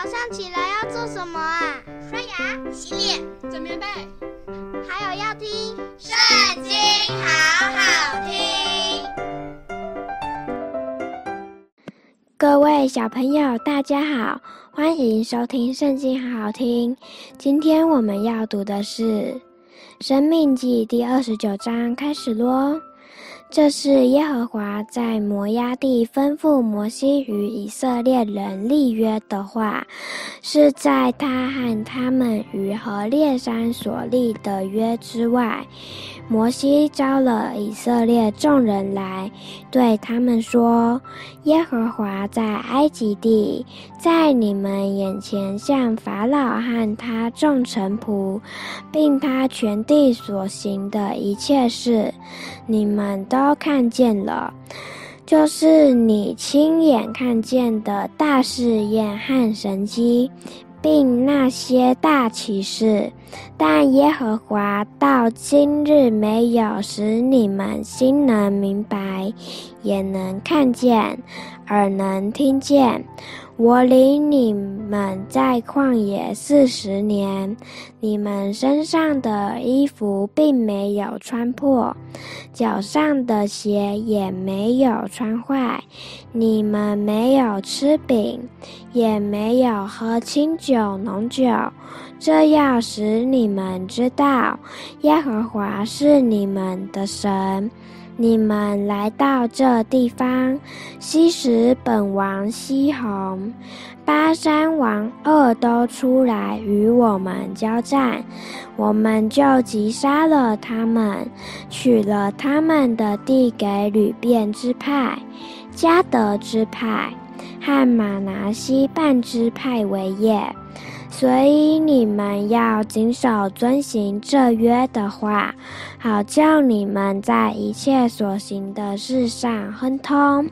早上起来要做什么啊？刷牙、洗脸、整棉被，还有要听《圣经》，好好听。各位小朋友，大家好，欢迎收听《圣经》，好好听。今天我们要读的是《生命记》第二十九章，开始咯。这是耶和华在摩押地吩咐摩西与以色列人立约的话，是在他和他们于何烈山所立的约之外。摩西招了以色列众人来，对他们说：“耶和华在埃及地，在你们眼前向法老和他众臣仆，并他全地所行的一切事，你们都都看见了，就是你亲眼看见的大试验和神迹。”并那些大启示，但耶和华到今日没有使你们心能明白，眼能看见，耳能听见。我领你们在旷野四十年，你们身上的衣服并没有穿破，脚上的鞋也没有穿坏。你们没有吃饼，也没有喝清酒浓酒，这要使你们知道，耶和华是你们的神。你们来到这地方，西实本王西红、巴山王二都出来与我们交战，我们就击杀了他们，取了他们的地给吕便支派、迦得支派和玛拿西半支派为业。所以你们要谨守遵行这约的话，好叫你们在一切所行的事上亨通。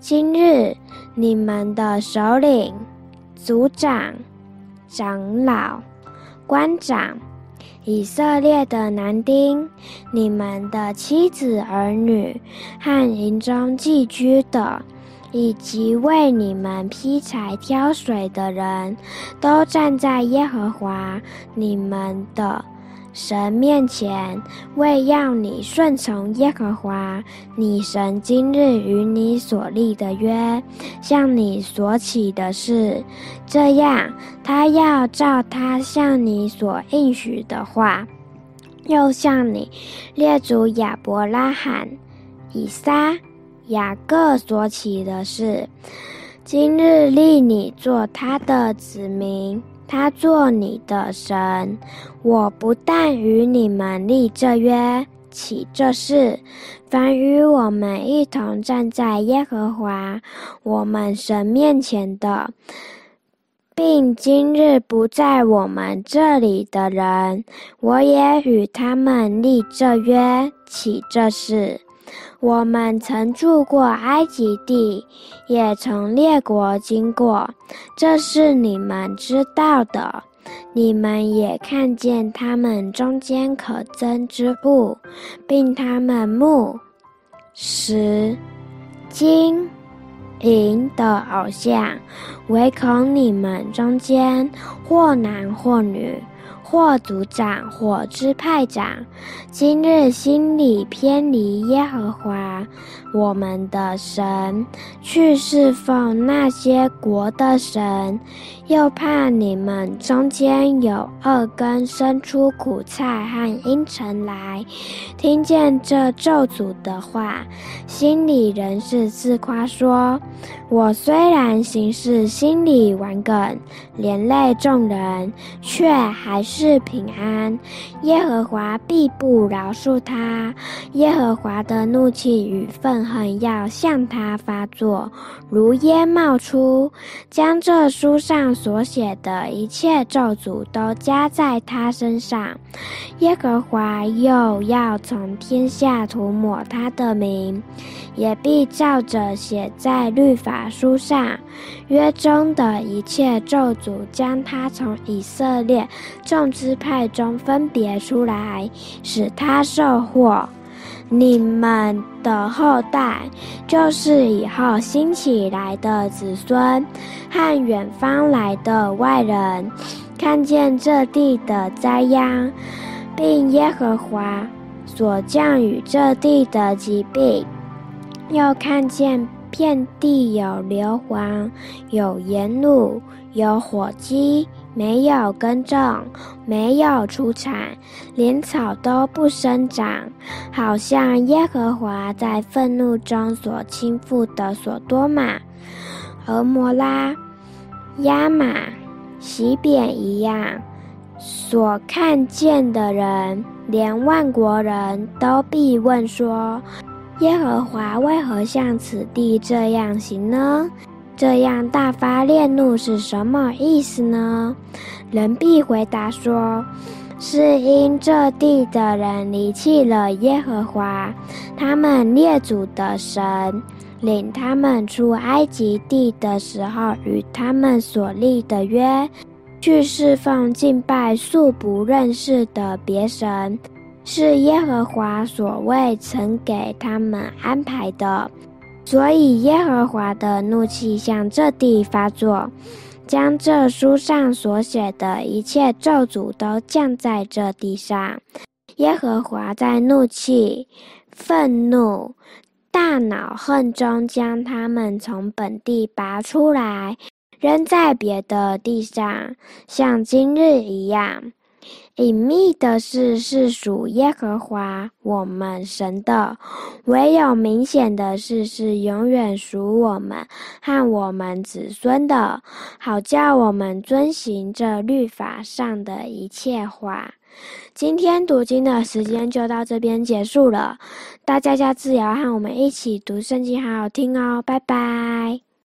今日你们的首领、族长、长老、官长、以色列的男丁、你们的妻子儿女和营中寄居的。以及为你们劈柴挑水的人，都站在耶和华你们的神面前，为要你顺从耶和华你神今日与你所立的约，向你所起的誓，这样他要照他向你所应许的话，又向你列祖亚伯拉罕、以撒。雅各所起的誓，今日立你做他的子民，他做你的神。我不但与你们立这约，起这事，凡与我们一同站在耶和华我们神面前的，并今日不在我们这里的人，我也与他们立这约，起这事。我们曾住过埃及地，也从列国经过，这是你们知道的。你们也看见他们中间可憎之物，并他们木、石、金、银的偶像，唯恐你们中间或男或女。或族长，或支派长，今日心里偏离耶和华我们的神，去侍奉那些国的神，又怕你们中间有恶根生出苦菜和阴尘来，听见这咒诅的话，心里仍是自夸说：我虽然行事心里顽梗，连累众人，却还是。是平安，耶和华必不饶恕他。耶和华的怒气与愤恨要向他发作，如烟冒出，将这书上所写的一切咒诅都加在他身上。耶和华又要从天下涂抹他的名，也必照着写在律法书上约中的一切咒诅，将他从以色列众支派中分别出来，使他受祸。你们的后代，就是以后兴起来的子孙和远方来的外人，看见这地的灾殃，并耶和华所降雨这地的疾病，又看见遍地有硫磺，有盐卤，有火鸡。没有耕种，没有出产，连草都不生长，好像耶和华在愤怒中所倾覆的所多玛、蛾摩拉、亚玛、洗扁一样。所看见的人，连万国人都必问说：耶和华为何向此地这样行呢？这样大发烈怒是什么意思呢？人必回答说：是因这地的人离弃了耶和华，他们列祖的神，领他们出埃及地的时候与他们所立的约，去侍奉敬拜素不认识的别神，是耶和华所未曾给他们安排的。所以耶和华的怒气向这地发作，将这书上所写的一切咒诅都降在这地上。耶和华在怒气、愤怒、大恼恨中将他们从本地拔出来，扔在别的地上，像今日一样。隐秘的事是属耶和华我们神的，唯有明显的事是永远属我们和我们子孙的，好叫我们遵行这律法上的一切话。今天读经的时间就到这边结束了，大家下次也要和我们一起读圣经，好好听哦，拜拜。